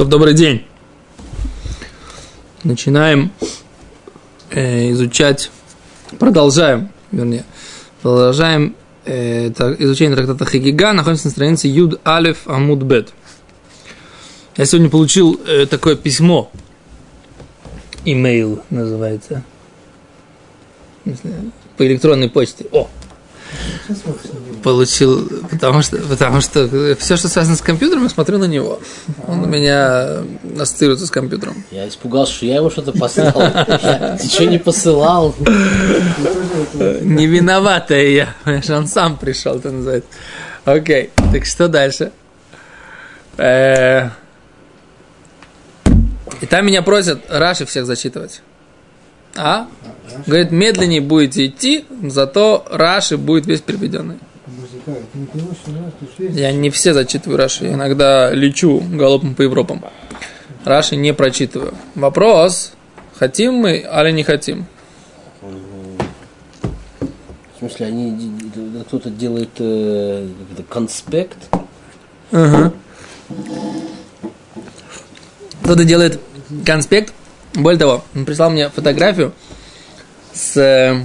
То добрый день. Начинаем э, изучать, продолжаем, вернее, продолжаем э, изучение трактата Хагига, находимся на странице Юд Алиф Амуд Бет. Я сегодня получил э, такое письмо, имейл называется, по электронной почте. О, получил, потому что, потому что все, что связано с компьютером, я смотрю на него. Он у меня ассоциируется с компьютером. Я испугался, что я ему что-то послал. Ты что не посылал? Не виноватая я. Понимаешь, он сам пришел, это называется. Окей, так что дальше? Э, и там меня просят Раши всех зачитывать. А? Говорит, медленнее будете идти, зато Раши будет весь переведенный. Я не все зачитываю Раши, я иногда лечу галопом по Европам. Раши не прочитываю. Вопрос, хотим мы или не хотим? В смысле, они кто-то делает э, конспект? Ага. Кто-то делает конспект. Более того, он прислал мне фотографию с... Э,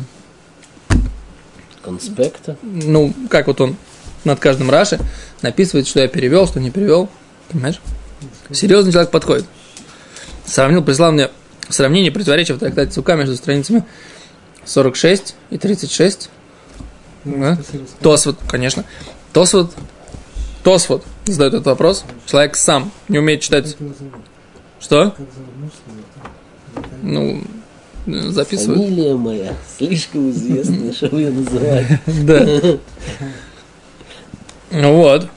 Конспекта? Ну, как вот он над каждым Раши написывает, что я перевел, что не перевел. Понимаешь? Серьезный человек подходит. Сравнил, прислал мне сравнение противоречия в трактате Сука между страницами 46 и 36. Ну, да? Тосфот, конечно. Тосфот, Тосфот задает этот вопрос. Человек сам не умеет читать. Что? Ну, записывают. Фамилия моя слишком известная, чтобы ее называть. Да. Ну вот.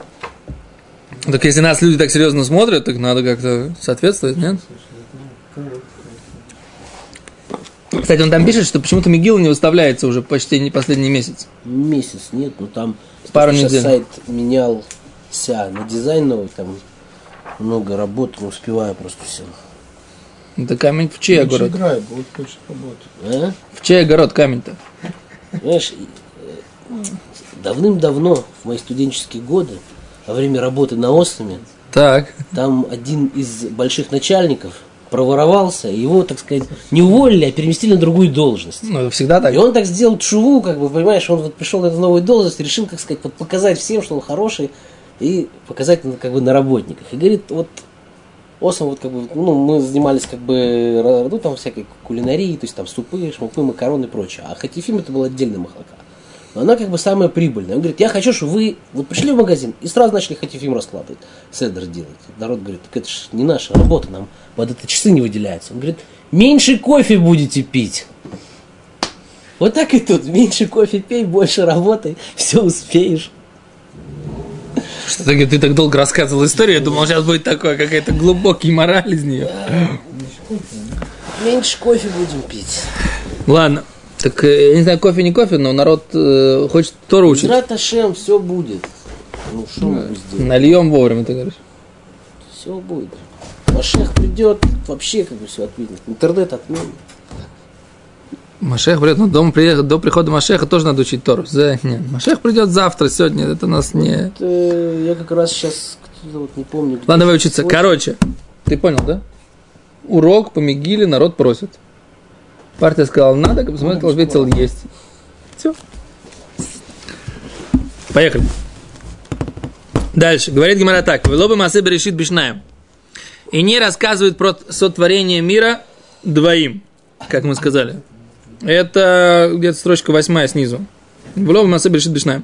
Так если нас люди так серьезно смотрят, так надо как-то соответствовать, нет? Кстати, он там пишет, что почему-то МИГИЛ не выставляется уже почти не последний месяц. Месяц нет, но там Пару недель. сайт менялся на дизайн новый, там много работы, не успеваю просто все. Это камень в чей огород? играет, будет больше работать. А? В чей огород камень-то? Знаешь, э, давным-давно, в мои студенческие годы, во время работы на Остами, Так. там один из больших начальников проворовался, его, так сказать, не уволили, а переместили на другую должность. Ну, это всегда так. И он так сделал чуву, как бы, понимаешь, он вот пришел на эту новую должность, решил, как сказать, вот показать всем, что он хороший, и показать, как бы, на работниках. И говорит, вот, Осом, вот, как бы, ну, мы занимались, как бы, ну, там, всякой кулинарией, то есть, там, супы, шмупы, макароны и прочее. А Хатифим это была отдельная махлака. Но она, как бы, самая прибыльная. Он говорит, я хочу, чтобы вы вот пришли в магазин и сразу начали Хатифим раскладывать, седр делать. Народ говорит, так это же не наша работа, нам под это часы не выделяются. Он говорит, меньше кофе будете пить. Вот так и тут. Меньше кофе пей, больше работай, все успеешь. Что ты, ты так долго рассказывал историю, я думал, сейчас будет такое, какая-то глубокий мораль из нее. Меньше кофе будем пить. Ладно. Так, э, я не знаю, кофе не кофе, но народ э, хочет Тору учить. Зрат Ашем, все будет. Ну, что мы сделаем? Нальем вовремя, ты говоришь. Все будет. Машех придет, вообще как бы все отменит. Интернет отменит. Машех придет, ну, дома приехать, до прихода Машеха тоже надо учить Тору. За- нет. Машех придет завтра, сегодня, это нас не... Вот, э, я как раз сейчас, кто-то вот не помню. Ладно, давай учиться. Короче, ты понял, да? Урок по Мигиле народ просит. Партия сказала, надо, посмотрел, ответил, есть. Все. Поехали. Дальше. Говорит Гимара так. Велобы Масе решит Бишнаем. И не рассказывает про сотворение мира двоим, как мы сказали. Это где-то строчка восьмая снизу. Велобы Масе решит Бишнаем.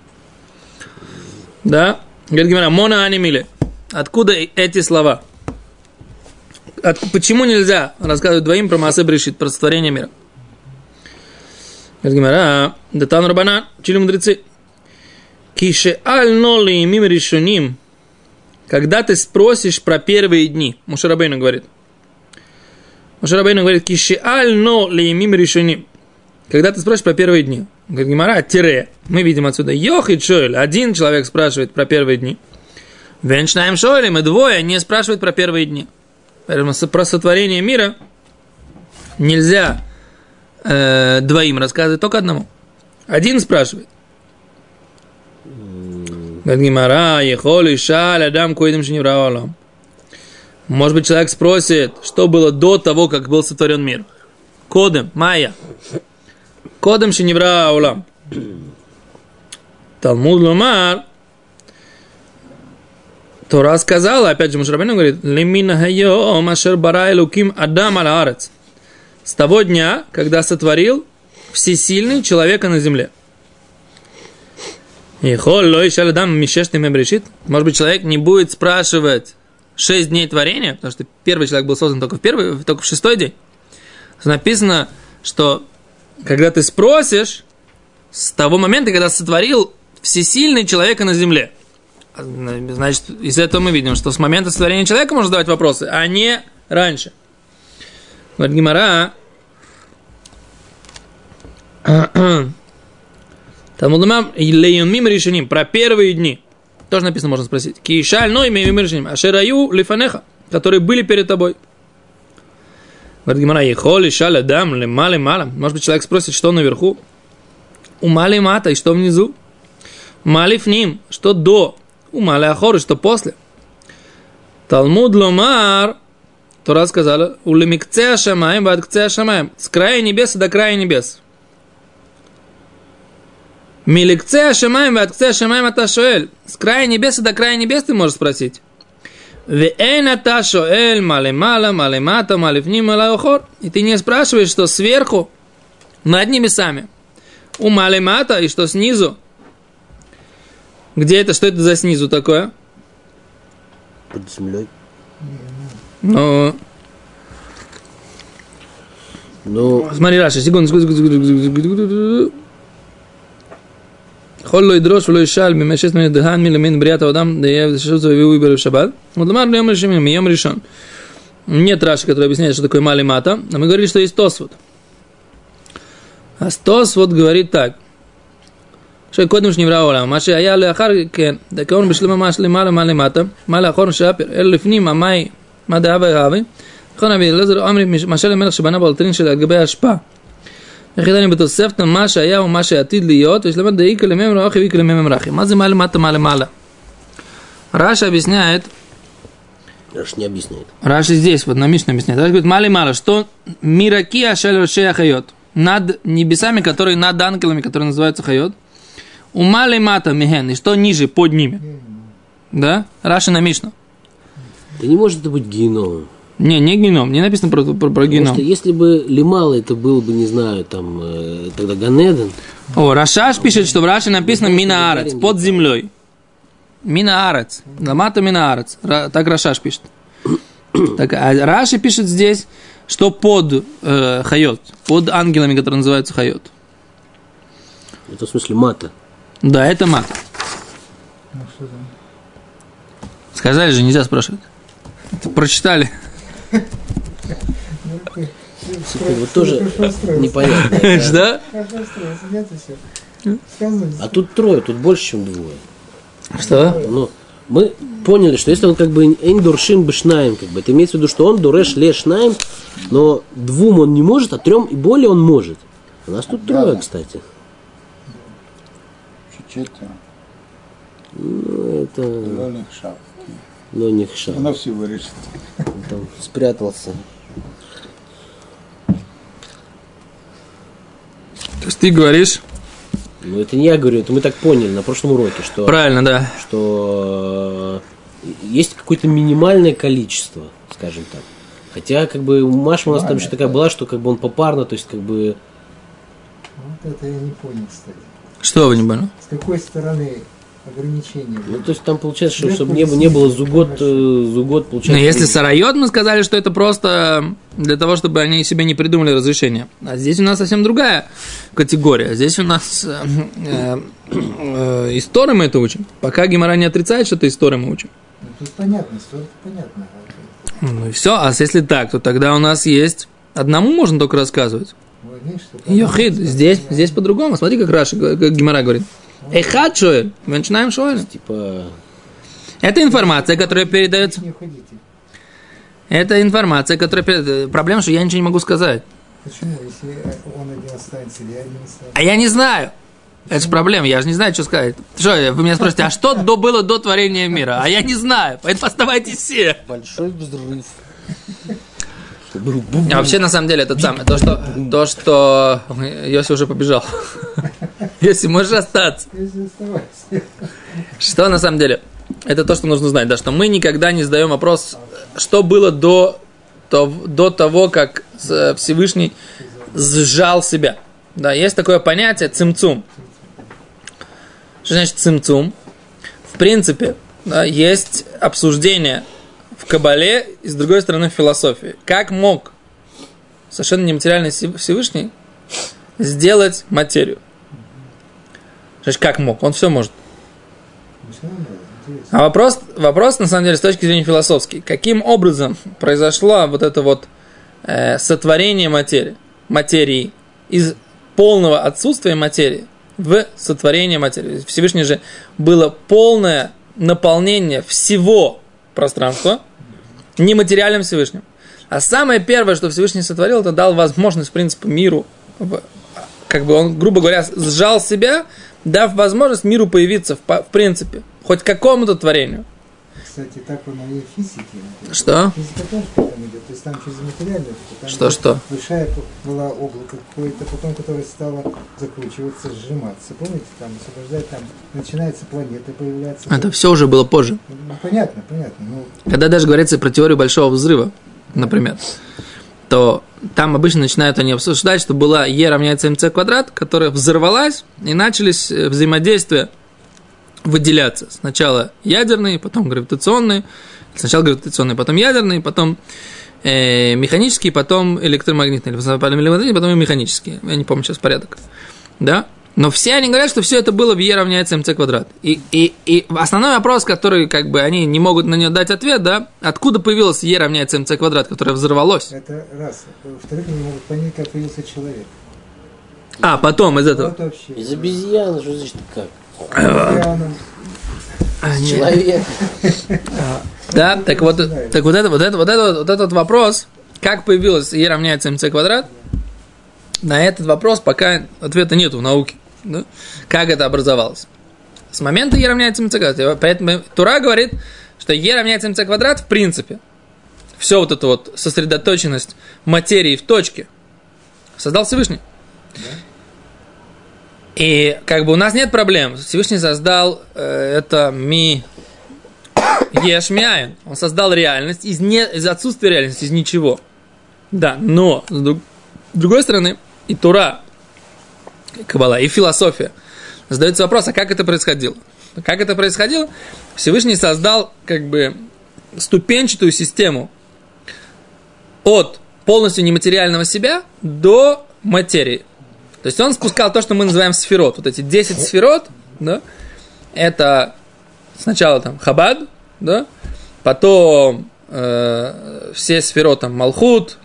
Да? Говорит Гимара, Мона Анимиле. Откуда эти слова? От- почему нельзя рассказывать двоим про Маасе Брешит, про сотворение мира? Говорит Гимара, Датан Рабана, чили мудрецы. Кише аль ноли мим решуним. Когда ты спросишь про первые дни, Мушарабейну говорит. Мушарабейну говорит, кише аль ноли мим решуним. Когда ты спросишь про первые дни. Говорит Гимара, тире. Мы видим отсюда. Йох и Шоэль. Один человек спрашивает про первые дни. Венчнаем Шоэлем и двое не спрашивают про первые дни. Поэтому про сотворение мира нельзя э, двоим рассказывать, только одному. Один спрашивает. Говорит Гимара, ехоли шаль адам коидем шинивра олам. Может быть, человек спросит, что было до того, как был сотворен мир. Кодем, майя. Кодем шиневра улам. Талмуд Лумар. Тора сказала, опять же, Мушрабейну говорит, Лимина хайо машер бара луким адам аля С того дня, когда сотворил всесильный человека на земле. И холь лой шаладам мишешный мемрешит. Может быть, человек не будет спрашивать шесть дней творения, потому что первый человек был создан только в первый, только в шестой день. Написано, что когда ты спросишь, с того момента, когда сотворил всесильный человека на земле. Значит, из этого мы видим, что с момента сотворения человека можно задавать вопросы, а не раньше. Говорит Гимара, Талмудамам леюмим решением про первые дни. Тоже написано, можно спросить. Кишаль, но имеем решением. Ашераю лифанеха, которые были перед тобой. Говорит Гимара, ехоли, шаля, дам, лемали, мала. Может быть, человек спросит, что наверху. У мали мата, и что внизу. Мали ним, что до. У мали ахоры, что после. Талмуд ломар, Тора сказала, у лемикце ашамаем, вад кце ашамаем. С края небес до края небес. Миликце ашамаем, вад кце ашамаем, это шоэль. С края небес до края небес ты можешь спросить. Шоэль малемала, малемата, малевним, малеохор. И ты не спрашиваешь, что сверху, над небесами, у малемата, и что снизу. Где это? Что это за снизу такое? Под землей. Ну, Ну, смотри, Раша, секунду, секунду, секунду, секунду, секунду. יכול לא ידרוש ולא ישאל בימי ששת מיני דהן מלמין בריאת האדם דהיה וששת ויביאו בערב שבת. Вот ломар ביום ראשון, מיום ראשון. Нет Раши, который объясняет, что такое мали мата. А мы говорили, что есть Тосфот. А Тосфот говорит так. שקודם שנברא העולם, מה שהיה לאחר כן, דכאון בשלמה מה שלמעלה מה למטה, מה לאחור שפר, אלא לפנים המאי, מה דאבה יהבי, נכון אבי אלעזר אמרי משל למלך שבנה באלטרין של על גבי ההשפעה. יחידני בתוספתא מה שהיה ומה שעתיד להיות, וישלמת דאיקה לממר אחי ואיקה לממר אחי. מה זה מה למטה מה למעלה? Раша объясняет, Раш не объясняет. Раши здесь, вот на Мишне объясняет. Раши говорит, мали мало, что мираки ашель рошея хайот. Над небесами, которые над ангелами, которые называются хайот. У мали мата миген, и что ниже, под ними. Да? Раши на Мишну. Да не может это быть геном. Не, не геном, не написано про, про, про Потому геном. что если бы Лимала это был бы, не знаю, там, э, тогда Ганеден, О, Рашаш пишет, что в Раши написано мина арец, под землей. Мина арец. Ламата мина арец. Ра- Так Рашаш пишет. Так, а Раши пишет здесь, что под э, хайот, под ангелами, которые называются хайот. это в смысле мата. Да, это мат. Сказали же, нельзя спрашивать. Прочитали. Вот тоже непонятно. Что? А тут трое, тут больше, чем двое. Что? Но мы поняли, что если он как бы эндуршим бешнаем, как бы, это имеется в виду, что он дуреш лешнаем, но двум он не может, а трем и более он может. У нас тут трое, Да. кстати. Четверо. Ну, это Ну, не хша. Она все вырежет. Там спрятался. То есть ты говоришь? Ну, это не я говорю, это мы так поняли на прошлом уроке, что, Правильно, да. что э, есть какое-то минимальное количество, скажем так. Хотя, как бы, у Маши у нас там еще такая была, что как бы он попарно, то есть, как бы, Вот это я не понял, кстати. Что вы не поняли? С какой стороны ограничения? ну, то есть, там получается, что, чтобы не, было- не было зугод, э, зугод, Но получается. Ну, если сарайот, мы сказали, что это просто для того, чтобы они себе не придумали разрешение. А здесь у нас совсем другая категория. Здесь у нас э, э, э, истории мы это учим. Пока Гимара не отрицает, что это истории мы учим. Ну, тут понятно, история понятно. Ну и все. А если так, то тогда у нас есть... Одному можно только рассказывать. Йохид, здесь, здесь по-другому. Смотри, как Раша, как Гимара говорит. Эхад шоэль, мы начинаем шоэль. Типа, Это информация, которая передается... Не уходите. Это информация, которая... перед- Проблема, что я ничего не могу сказать. Почему? Если он один останется или я один останется? А я не знаю. Это же проблема, я же не знаю, что сказать. Что, вы меня спросите, а что до было до творения мира? А я не знаю, поэтому оставайтесь все. Большой взрыв. А вообще, на самом деле, это самое, то, что, то, что Йоси уже побежал. Йоси, можешь остаться. Если. Что на самом деле? Это то, что нужно знать, да, что мы никогда не задаем вопрос, что было до, то- до того, как э, Всевышний сжал себя. Да, есть такое понятие цимцум. Что значит цимцум? В принципе, да, есть обсуждение в Кабале и, с другой стороны, в философии. Как мог совершенно нематериальный Всев- Всевышний сделать материю? Значит, как мог? Он все может. А вопрос, вопрос, на самом деле, с точки зрения философский. Каким образом произошло вот это вот э, сотворение материи, материи из полного отсутствия материи в сотворение материи? Всевышний же было полное наполнение всего пространства нематериальным Всевышним. А самое первое, что Всевышний сотворил, это дал возможность, в принципе, миру, как бы он, грубо говоря, сжал себя, дав возможность миру появиться в, в принципе, хоть какому-то творению. Кстати, так оно и в физике. Что? Физика тоже к этому идет. То есть там через материальную там Что, что? Большая была облако какое-то, потом которое стало закручиваться, сжиматься. Помните, там освобождать, там начинается планета появляться. Это все уже было позже. Ну, понятно, понятно. Ну, Когда даже говорится про теорию большого взрыва, например, то там обычно начинают они обсуждать, что была Е равняется МЦ квадрат, которая взорвалась, и начались э, взаимодействия выделяться. Сначала ядерные, потом гравитационные, сначала гравитационные, потом ядерные, потом э, механические, потом электромагнитные, или потом и механические. Я не помню сейчас порядок. Да? Но все они говорят, что все это было в Е равняется МЦ квадрат. И, и, и основной вопрос, который как бы они не могут на него дать ответ, да, откуда появилось Е равняется МЦ квадрат, которое взорвалось? это раз. Во-вторых, они могут понять, как появился человек. А, потом из этого. Вот вообще. Из обезьяны, что значит как? А, нет. Человек. Да, так вот, так вот это, вот это, вот это, вот этот вопрос, как появилось Е равняется МЦ квадрат, на этот вопрос пока ответа нету в науке. Да? Как это образовалось? С момента Е равняется МЦ квадрат. Поэтому Тура говорит, что Е равняется МЦ квадрат в принципе. Все вот это вот сосредоточенность материи в точке создал Всевышний. И как бы у нас нет проблем. Всевышний создал э, это ми Ешмяин. Он создал реальность из, не, из отсутствия реальности, из ничего. Да, но с, друг- с другой стороны, и Тура, Кабала, и философия задается вопрос, а как это происходило? Как это происходило? Всевышний создал как бы ступенчатую систему от полностью нематериального себя до материи. То есть он спускал то, что мы называем сферот. Вот эти 10 сферот, да, это сначала там Хабад, да, потом э, все сферот там Малхут,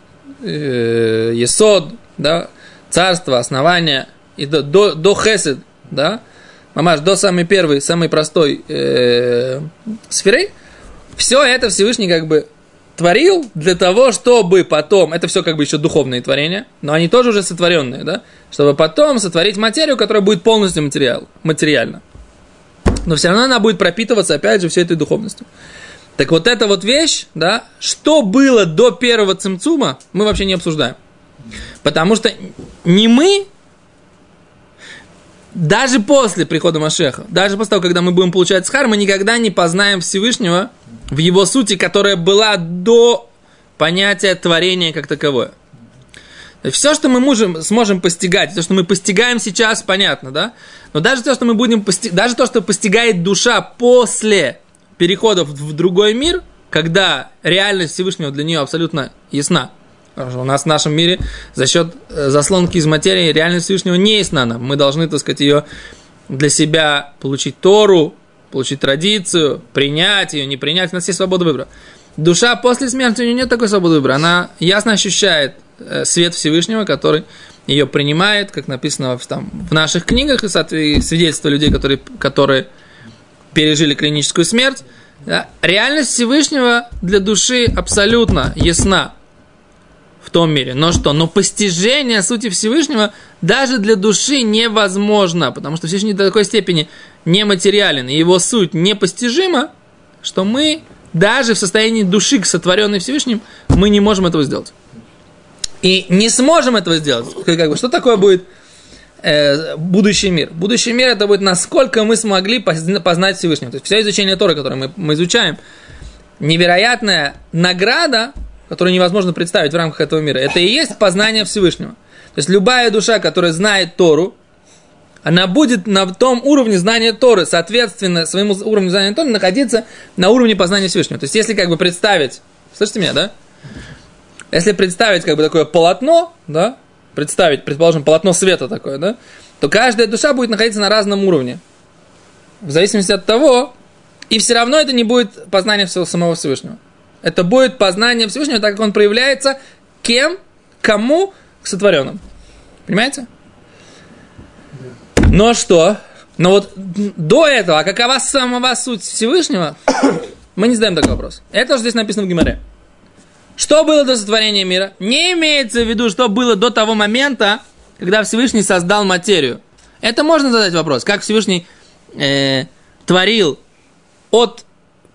э, Есод, да, царство, основание, и до, до, до Хесед, да, мамаш, до самой первой, самой простой э, сферы, все это Всевышний как бы творил для того, чтобы потом, это все как бы еще духовные творения, но они тоже уже сотворенные, да, чтобы потом сотворить материю, которая будет полностью материал, материальна. Но все равно она будет пропитываться, опять же, всей этой духовностью. Так вот эта вот вещь, да, что было до первого цимцума, мы вообще не обсуждаем. Потому что не мы, даже после прихода Машеха, даже после того, когда мы будем получать схар, мы никогда не познаем Всевышнего в его сути, которая была до понятия творения как таковое. Все, что мы можем, сможем постигать, то, что мы постигаем сейчас, понятно, да? Но даже то, что мы будем пости... даже то, что постигает душа после перехода в, в другой мир, когда реальность Всевышнего для нее абсолютно ясна. Потому что у нас в нашем мире за счет э, заслонки из материи реальность Всевышнего не ясна нам. Мы должны, так сказать, ее для себя получить Тору, получить традицию, принять ее, не принять. У нас есть свобода выбора. Душа после смерти у нее нет такой свободы выбора. Она ясно ощущает э, свет Всевышнего, который ее принимает, как написано там, в наших книгах, и, свидетельства людей, которые, которые пережили клиническую смерть. Да? Реальность Всевышнего для души абсолютно ясна. В том мире. Но что? Но постижение сути Всевышнего даже для души невозможно, потому что Всевышний до такой степени нематериален, и его суть непостижима, что мы даже в состоянии души, сотворенной Всевышним, мы не можем этого сделать. И не сможем этого сделать. Как бы, что такое будет э, будущий мир? Будущий мир это будет насколько мы смогли познать Всевышнего. То есть все изучение Торы, которое мы, мы изучаем, невероятная награда, которую невозможно представить в рамках этого мира, это и есть познание Всевышнего. То есть любая душа, которая знает Тору, она будет на том уровне знания Торы, соответственно, своему уровню знания Торы находиться на уровне познания Всевышнего. То есть, если как бы представить, слышите меня, да? Если представить как бы такое полотно, да, представить, предположим, полотно света такое, да, то каждая душа будет находиться на разном уровне. В зависимости от того, и все равно это не будет познание всего самого Всевышнего. Это будет познание Всевышнего, так как он проявляется кем, кому, к сотворенным. Понимаете? Но что? Но вот до этого, а какова самого суть Всевышнего, мы не задаем такой вопрос. Это же здесь написано в Гимаре. Что было до сотворения мира? Не имеется в виду, что было до того момента, когда Всевышний создал материю. Это можно задать вопрос. Как Всевышний э, творил от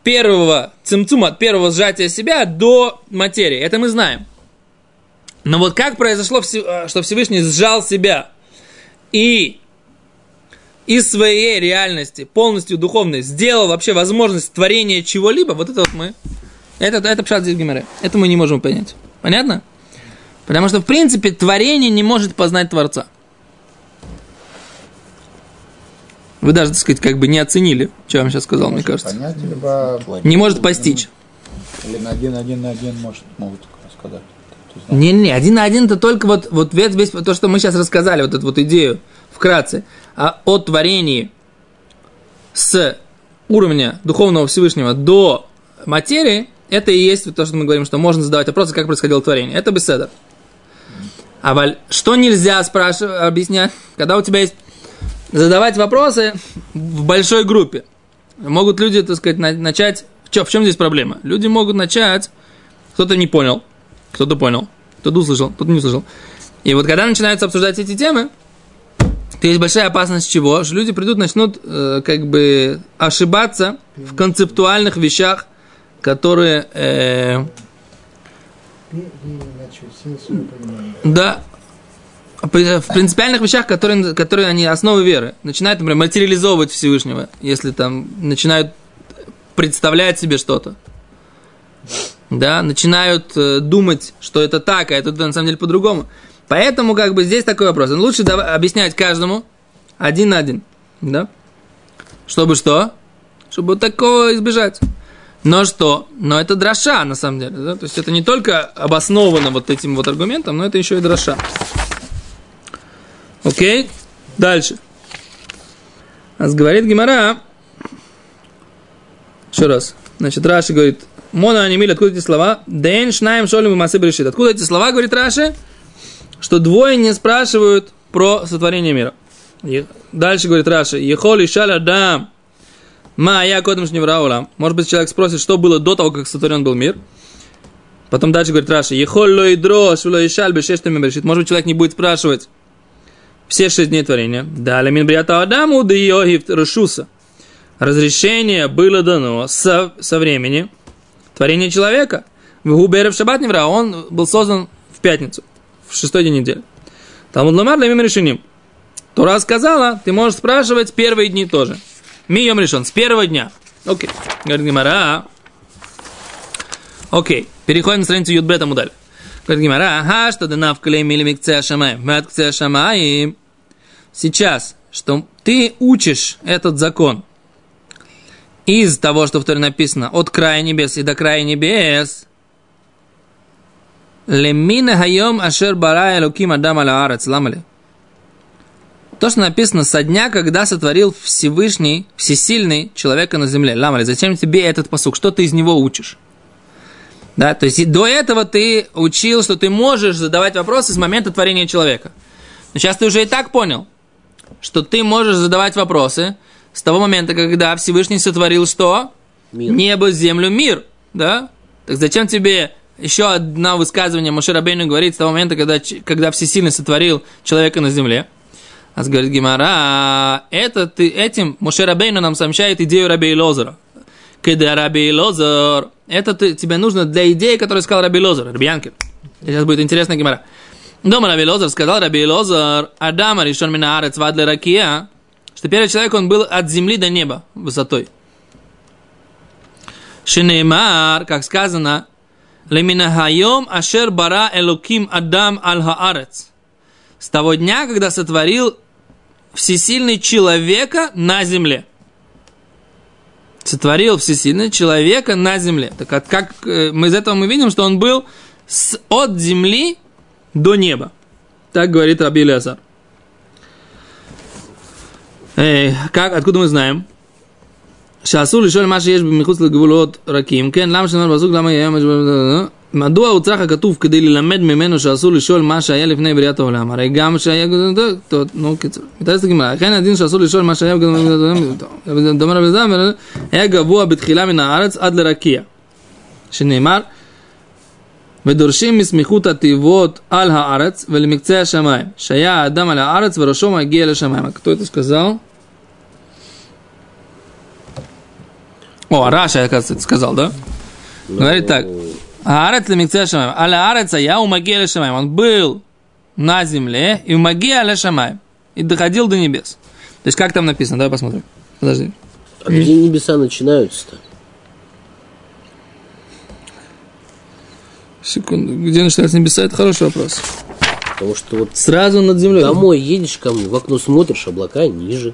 первого цимцума, от первого сжатия себя до материи. Это мы знаем. Но вот как произошло, э, что Всевышний сжал себя и из своей реальности, полностью духовной, сделал вообще возможность творения чего-либо, вот это вот мы, это, это пшат здесь. Это мы не можем понять. Понятно? Потому что, в принципе, творение не может познать Творца. Вы даже, так сказать, как бы не оценили, что я вам сейчас сказал, мне кажется. Понять, либо... Не может постичь. Или на один, один на один может, могут сказать. Не-не, один на один это только вот, вот весь, весь то, что мы сейчас рассказали, вот эту вот идею вкратце, а о творении с уровня духовного Всевышнего до материи, это и есть то, что мы говорим, что можно задавать вопросы, как происходило творение. Это беседа. А что нельзя спрашивать, объяснять, когда у тебя есть задавать вопросы в большой группе. Могут люди, так сказать, начать... В чем здесь проблема? Люди могут начать... Кто-то не понял, кто-то понял, кто-то услышал, кто-то не услышал. И вот когда начинаются обсуждать эти темы, то есть большая опасность чего? Что люди придут, начнут э, как бы ошибаться в концептуальных вещах, которые... Э, да, в принципиальных вещах, которые, которые они основы веры. Начинают, например, материализовывать Всевышнего, если там начинают представлять себе что-то. Да, начинают э, думать, что это так, а это на самом деле по-другому. Поэтому, как бы, здесь такой вопрос. Лучше давай, объяснять каждому один на один. Да? Чтобы что? Чтобы такого избежать. Но что? Но это дроша, на самом деле. Да? То есть это не только обосновано вот этим вот аргументом, но это еще и дроша. Окей? Дальше. А говорит Гимара. Еще раз. Значит, Раши говорит, Мона Анимиль, откуда эти слова? Дэн Шнаем Шолем и Масы Берешит. Откуда эти слова, говорит Раши? Что двое не спрашивают про сотворение мира. Дальше говорит Раши, Ехоли Шаля Дам, Ма я кодом шневраулам. Может быть, человек спросит, что было до того, как сотворен был мир. Потом дальше говорит Раши, Ехоль лой дрош, лой шаль, бешештами Может быть, человек не будет спрашивать, все шесть дней творения. Далее Минбриата Адаму да Йогив Рашуса. Разрешение было дано со, со времени творения человека. В Губере в Невра он был создан в пятницу, в шестой день недели. Там Ламар для решением. Тура сказала, ты можешь спрашивать первые дни тоже. Мием решен, с первого дня. Окей. Говорит Гимара. Окей. Переходим на страницу Юдбета Мудаль. Говорит Гимара, ага, что да навкалей мили шамай, шамай. Сейчас, что ты учишь этот закон из того, что в Торе написано, от края небес и до края небес, лемина хайом ашер барая луким адам аля арец, ламали. То, что написано со дня, когда сотворил Всевышний, Всесильный человека на земле. Ламали, зачем тебе этот посук? Что ты из него учишь? Да, то есть до этого ты учил, что ты можешь задавать вопросы с момента творения человека. Но сейчас ты уже и так понял, что ты можешь задавать вопросы с того момента, когда Всевышний сотворил что? Мир. Небо, землю, мир. Да? Так зачем тебе еще одно высказывание Мушерабейну говорит с того момента, когда, когда Всесильный сотворил человека на земле. А говорит Гимара, это ты, этим Мушерабейну нам сообщает идею Раби Лозера. Когда Раби Лозер, это ты, тебе нужно для идеи, которую сказал Раби Лозер, Раби Янкель. Сейчас будет интересная Гимара. Дома Раби Лозер сказал Раби Лозер, Адама решен мина арец вадле ракия, что первый человек, он был от земли до неба высотой. Шинеймар, как сказано, Лемина хайом ашер бара элоким адам аль хаарец. С того дня, когда сотворил всесильный человека на земле. Сотворил всесильный человека на земле. Так от- как э, мы из этого мы видим, что он был с, от земли до неба. Так говорит Раби Лезар. как, откуда мы знаем? שאסור לשאול מה שיש מחוץ לגבולות רכים, כן? למה שנאמר בזוג, למה יהיה מדוע הוצרך הכתוב כדי ללמד ממנו שאסור לשאול מה שהיה לפני בריאת העולם? הרי גם שהיה גדול, נו קיצור, מתארס לגמרא, לכן הדין שאסור לשאול מה שהיה גדול, דומה רבי זמר, היה גבוה בתחילה מן הארץ עד לרקיע, שנאמר, ודורשים מסמיכות התיבות על הארץ ולמקצה השמיים, שהיה האדם על הארץ וראשו מגיע לשמיים. הכתוב את כזו О, Раша, оказывается, сказал, да? Говорит так. Аарец лемикце шамаем. Аля аареца я у Магия шамаем. Он был на земле и у Магия шамаем. И доходил до небес. То есть, как там написано? Давай посмотрим. Подожди. А где небеса начинаются-то? Секунду. Где начинаются небеса? Это хороший вопрос. Потому что вот Сразу над землей. домой едешь ко мне, в окно смотришь, облака ниже.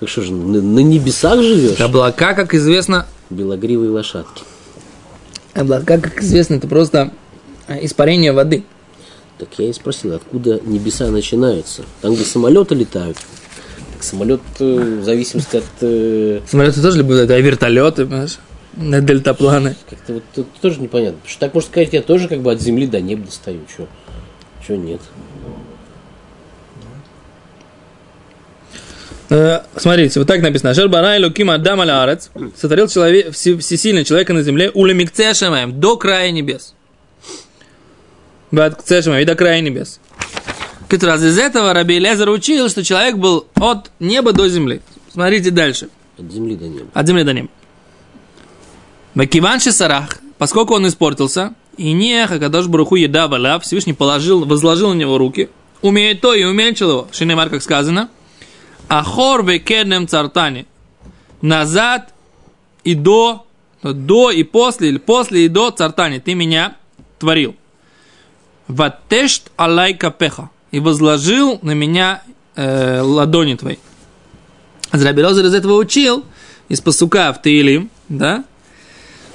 Так что же, на, на небесах живешь? Облака, как известно, Белогривые лошадки. облака, как известно, это просто э, испарение воды. Так я и спросил, откуда небеса начинаются? Там, где самолеты летают. Так самолет э, в зависимости от... э, Самолеты тоже любят, а вертолеты, понимаешь? На дельтапланы. как-то вот тут тоже непонятно. Потому что так можно сказать, я тоже как бы от земли до неба достаю. Чё? Чё нет? Смотрите, вот так написано. Ашер бара луким адам аля арец. Сотворил человек, все- всесильный человека на земле. Улемикце шамаем. До края небес. Баткце шамаем. И до края небес. Раз из этого Раби Лезер учил, что человек был от неба до земли. Смотрите дальше. От земли до неба. От земли до неба. Макиван Сарах, поскольку он испортился, и не Хакадош Баруху еда валя, Всевышний положил, возложил на него руки, умеет то и уменьшил его. Шинемар, как сказано, Ахор векеднем цартани. Назад и до, до и после, или после и до цартани. Ты меня творил. Ватешт алай капеха. И возложил на меня э, ладони твои. Раби Лозер из этого учил, из пасука в Таилим, да,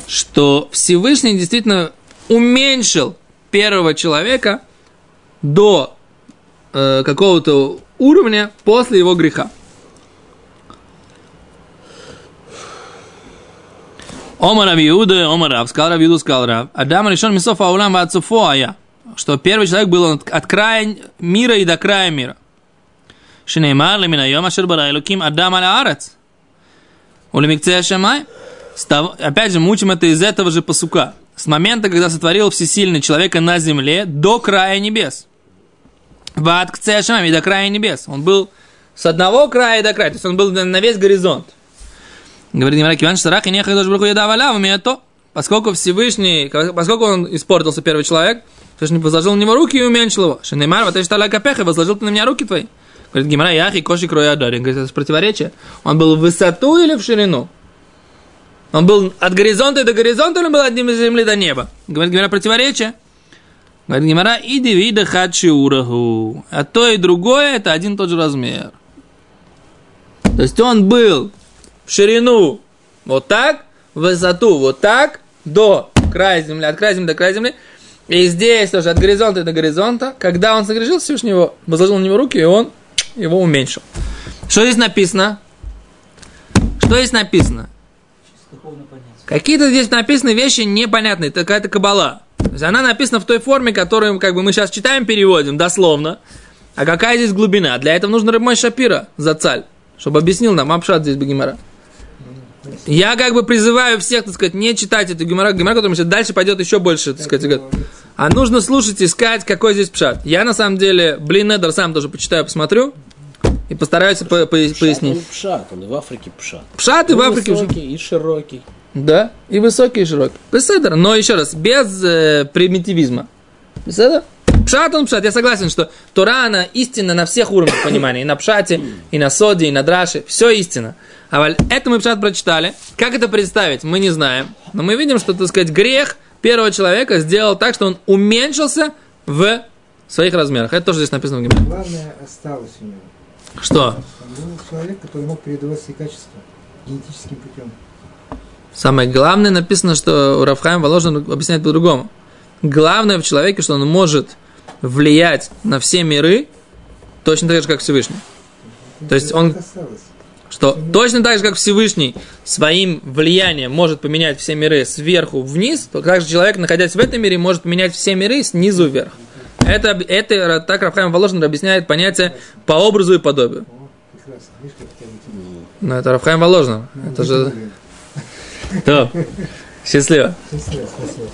что Всевышний действительно уменьшил первого человека до э, какого-то уровня после его греха. Омар Авиуда, Омар Рав, сказал Равиуду, сказал Рав. Адам решен мисов аулам вацуфо ая. Что первый человек был от, от края мира и до края мира. Шинеймар лимина йома шербара элуким Адам аля арец. Улемикция шамай. Опять же, мучим это из этого же посука. С момента, когда сотворил всесильный человека на земле до края небес. Ват к и до края небес. Он был с одного края до края, то есть он был на весь горизонт. Говорит Гимара, Киван Шарах и нехай еда валя, умеет то. Поскольку Всевышний, поскольку он испортился первый человек, Всевышний возложил на него руки и уменьшил его. Шенемар, вот шталя капеха, возложил ты на меня руки твои. Говорит Гимара, яхи, коши, кроя, дарин. Говорит, это противоречие. Он был в высоту или в ширину? Он был от горизонта до горизонта, или он был от земли до неба? Говорит Гимара, противоречие. Говорит Гимара, иди вида хадши ураху. А то и другое, это один и тот же размер. То есть он был в ширину вот так, в высоту вот так, до края земли, от края земли до края земли. И здесь тоже от горизонта до горизонта. Когда он согрешил Всевышнего, возложил на него руки, и он его уменьшил. Что здесь написано? Что здесь написано? Какие-то здесь написаны вещи непонятные, это какая-то кабала. То есть она написана в той форме, которую как бы, мы сейчас читаем, переводим дословно. А какая здесь глубина? Для этого нужно Рыбмой Шапира за цаль, чтобы объяснил нам Апшат здесь Багимара. Я как бы призываю всех, так сказать, не читать эту гемора, гемора, которая дальше пойдет еще больше, так сказать. А нужно слушать, искать, какой здесь пшат. Я на самом деле, блин, Недер сам тоже почитаю, посмотрю и постараюсь по- по- Пшат, пояснить. он пшат, он и в Африке пшат. Пшат и в И Африке уже. высокий, и широкий. Да, и высокий, и широкий. Беседер, но еще раз, без э, примитивизма. Беседер? Пшат он пшат. Я согласен, что Тора, она истина на всех уровнях понимания. И на пшате, и на соде, и на драше. Все истина. А вот это мы пшат прочитали. Как это представить, мы не знаем. Но мы видим, что, так сказать, грех первого человека сделал так, что он уменьшился в своих размерах. Это тоже здесь написано в Гимне. Главное осталось у него. Что? Был человек, который мог передавать свои качества генетическим путем. Самое главное написано, что Рафхайм Воложин объясняет по-другому. Главное в человеке, что он может влиять на все миры точно так же, как Всевышний. То есть он- Это осталось. Что точно так же, как Всевышний своим влиянием может поменять все миры сверху вниз, то также человек, находясь в этом мире, может менять все миры снизу вверх. Это, это так Рафхайм Воложин объясняет понятие по образу и подобию. Но это Рафхайм Воложин. Это же... Да. Счастливо. Счастливо, спасибо.